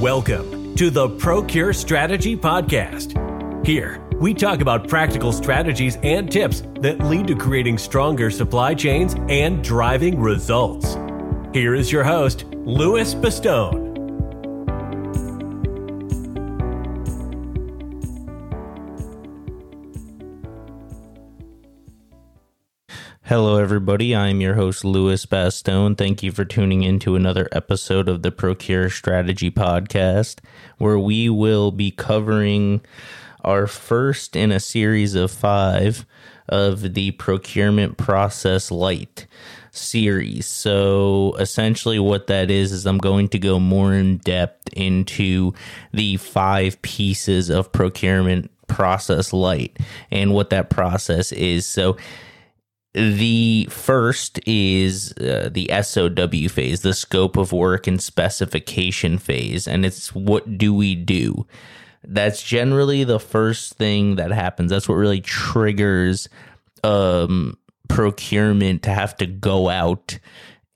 Welcome to the Procure Strategy Podcast. Here, we talk about practical strategies and tips that lead to creating stronger supply chains and driving results. Here is your host, Louis Bastone. Hello, everybody. I'm your host, Louis Bastone. Thank you for tuning in to another episode of the Procure Strategy Podcast, where we will be covering our first in a series of five of the Procurement Process Lite series. So, essentially, what that is, is I'm going to go more in depth into the five pieces of Procurement Process Lite and what that process is. So, the first is uh, the SOW phase, the scope of work and specification phase, and it's what do we do? That's generally the first thing that happens. That's what really triggers um, procurement to have to go out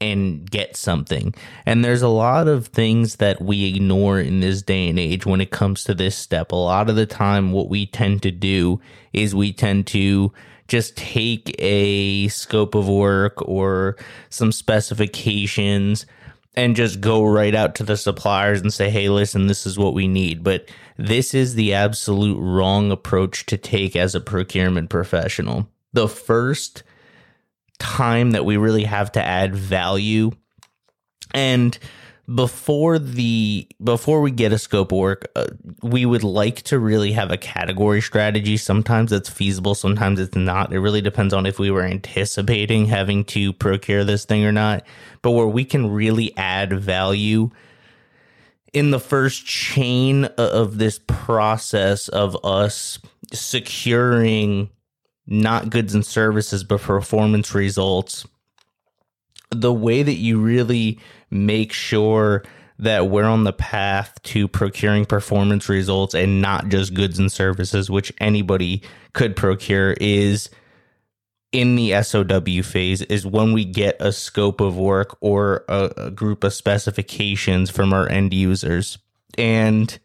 and get something. And there's a lot of things that we ignore in this day and age when it comes to this step. A lot of the time, what we tend to do is we tend to just take a scope of work or some specifications and just go right out to the suppliers and say, hey, listen, this is what we need. But this is the absolute wrong approach to take as a procurement professional. The first time that we really have to add value. And before the before we get a scope of work uh, we would like to really have a category strategy. Sometimes it's feasible sometimes it's not. It really depends on if we were anticipating having to procure this thing or not. But where we can really add value in the first chain of this process of us securing not goods and services but performance results the way that you really make sure that we're on the path to procuring performance results and not just goods and services, which anybody could procure, is in the SOW phase, is when we get a scope of work or a, a group of specifications from our end users. And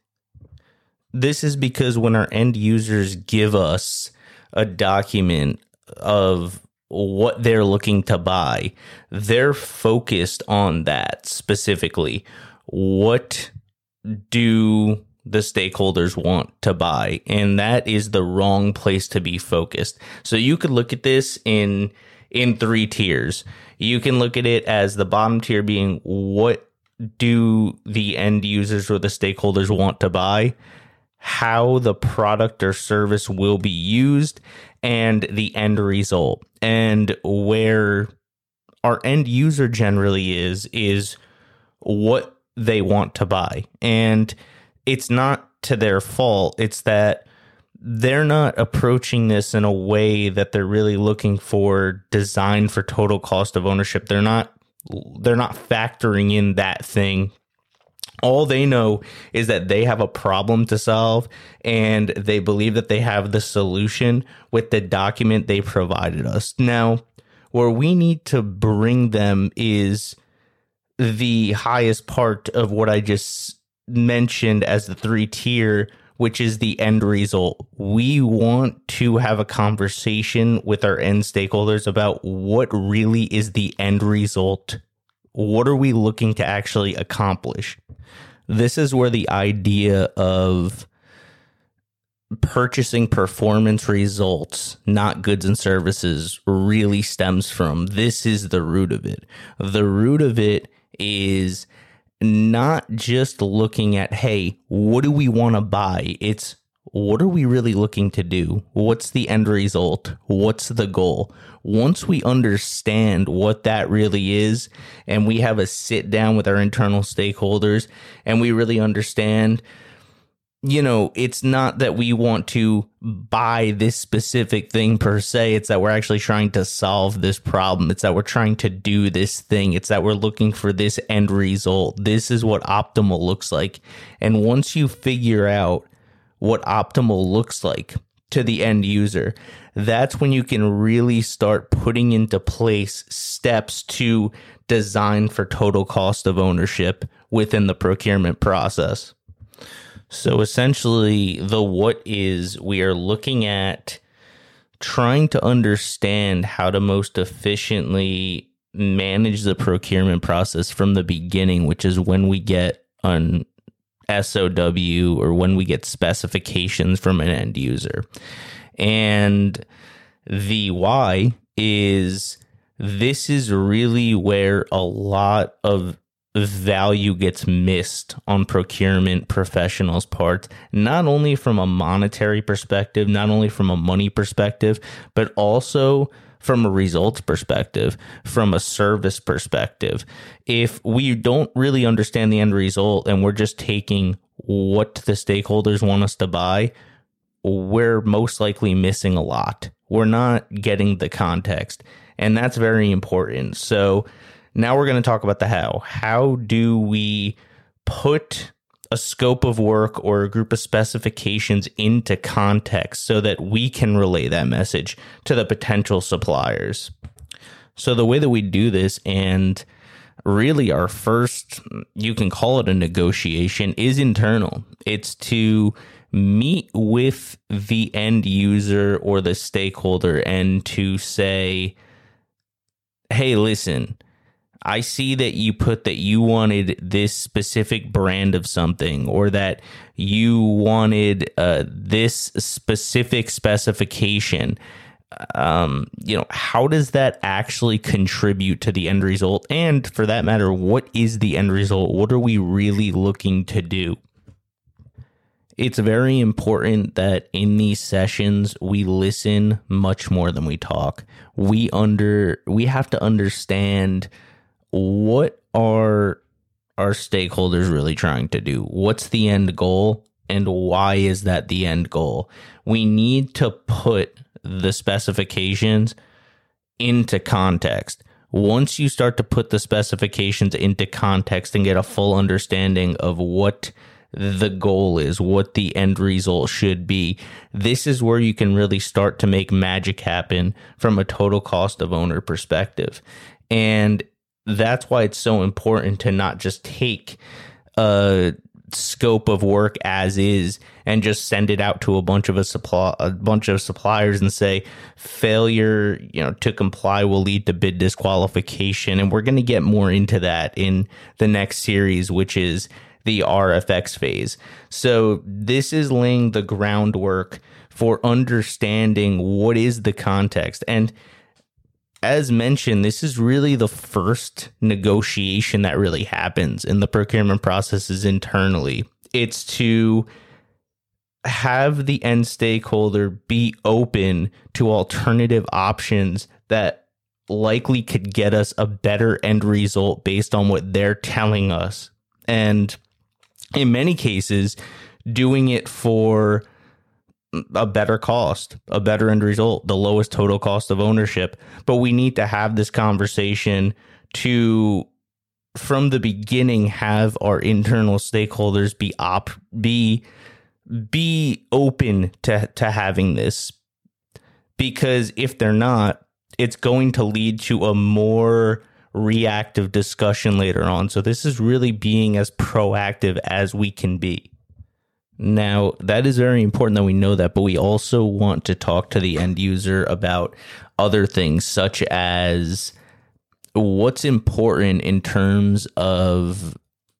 this is because when our end users give us a document of what they're looking to buy, they're focused on that specifically. What do the stakeholders want to buy? And that is the wrong place to be focused. So you could look at this in in three tiers. You can look at it as the bottom tier being what do the end users or the stakeholders want to buy? How the product or service will be used and the end result. And where our end user generally is is what they want to buy. And it's not to their fault. It's that they're not approaching this in a way that they're really looking for design for total cost of ownership. They're not they're not factoring in that thing all they know is that they have a problem to solve and they believe that they have the solution with the document they provided us. Now, where we need to bring them is the highest part of what I just mentioned as the three tier, which is the end result. We want to have a conversation with our end stakeholders about what really is the end result. What are we looking to actually accomplish? this is where the idea of purchasing performance results, not goods and services, really stems from. This is the root of it. The root of it is not just looking at, hey, what do we want to buy? It's what are we really looking to do? What's the end result? What's the goal? Once we understand what that really is, and we have a sit down with our internal stakeholders, and we really understand, you know, it's not that we want to buy this specific thing per se. It's that we're actually trying to solve this problem. It's that we're trying to do this thing. It's that we're looking for this end result. This is what optimal looks like. And once you figure out, what optimal looks like, to the end user, that's when you can really start putting into place steps to design for total cost of ownership within the procurement process. So essentially, the what is we are looking at trying to understand how to most efficiently manage the procurement process from the beginning, which is when we get an SOW or when we get specifications from an end user. And the why is this is really where a lot of value gets missed on procurement professionals' part, not only from a monetary perspective, not only from a money perspective, but also from a results perspective, from a service perspective. If we don't really understand the end result and we're just taking what the stakeholders want us to buy, we're most likely missing a lot. We're not getting the context, and that's very important. So, now we're going to talk about the how. How do we put a scope of work or a group of specifications into context so that we can relay that message to the potential suppliers? So, the way that we do this, and really our first, you can call it a negotiation, is internal. It's to meet with the end user or the stakeholder and to say, hey, listen, I see that you put that you wanted this specific brand of something or that you wanted uh, this specific specification. Um, you know, how does that actually contribute to the end result? And for that matter, what is the end result? What are we really looking to do? It's very important that in these sessions we listen much more than we talk. We under we have to understand what are our stakeholders really trying to do? What's the end goal? And why is that the end goal? We need to put the specifications into context. Once you start to put the specifications into context and get a full understanding of what the goal is, what the end result should be, this is where you can really start to make magic happen from a total cost of owner perspective. And that's why it's so important to not just take a scope of work as is and just send it out to a bunch of a supply a bunch of suppliers and say failure you know to comply will lead to bid disqualification. And we're going to get more into that in the next series which is the RFX phase. So this is laying the groundwork for understanding what is the context. And as mentioned, this is really the first negotiation that really happens in the procurement processes internally. It's to have the end stakeholder be open to alternative options that likely could get us a better end result based on what they're telling us. And in many cases, doing it for a better cost, a better end result, the lowest total cost of ownership. But we need to have this conversation to from the beginning have our internal stakeholders be op be be open to to having this. Because if they're not it's going to lead to a more reactive discussion later on. So this is really being as proactive as we can be now, that is very important that we know that, but we also want to talk to the end user about other things, such as what's important in terms of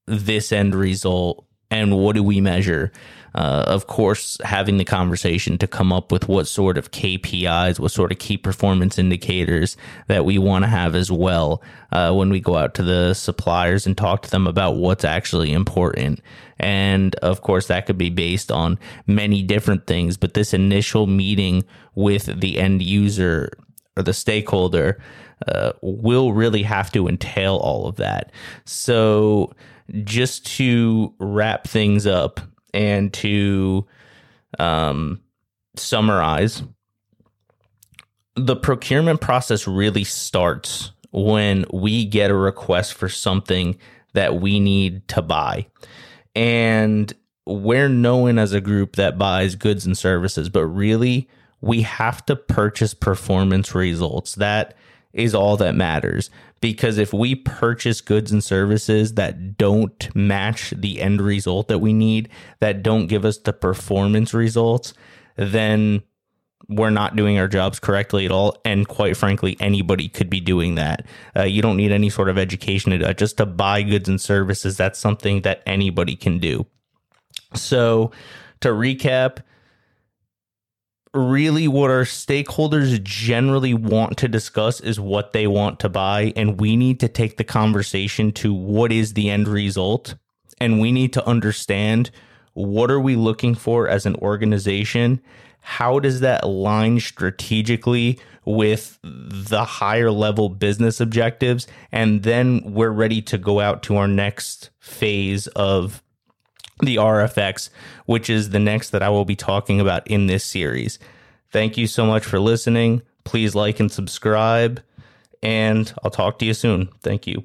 this end result and what do we measure uh, of course, having the conversation to come up with what sort of KPIs, what sort of key performance indicators that we want to have as well uh, when we go out to the suppliers and talk to them about what's actually important. And of course, that could be based on many different things, but this initial meeting with the end user or the stakeholder uh, will really have to entail all of that. So, just to wrap things up, and to um, summarize, the procurement process really starts when we get a request for something that we need to buy. And we're known as a group that buys goods and services, but really we have to purchase performance results. That is all that matters. Because if we purchase goods and services that don't match the end result that we need, that don't give us the performance results, then we're not doing our jobs correctly at all. And quite frankly, anybody could be doing that. Uh, you don't need any sort of education to, just to buy goods and services. That's something that anybody can do. So, to recap, really what our stakeholders generally want to discuss is what they want to buy. And we need to take the conversation to what is the end result. And we need to understand what are we looking for as an organization? How does that align strategically with the higher level business objectives? And then we're ready to go out to our next phase of the RFX, which is the next that I will be talking about in this series. Thank you so much for listening. Please like and subscribe, and I'll talk to you soon. Thank you.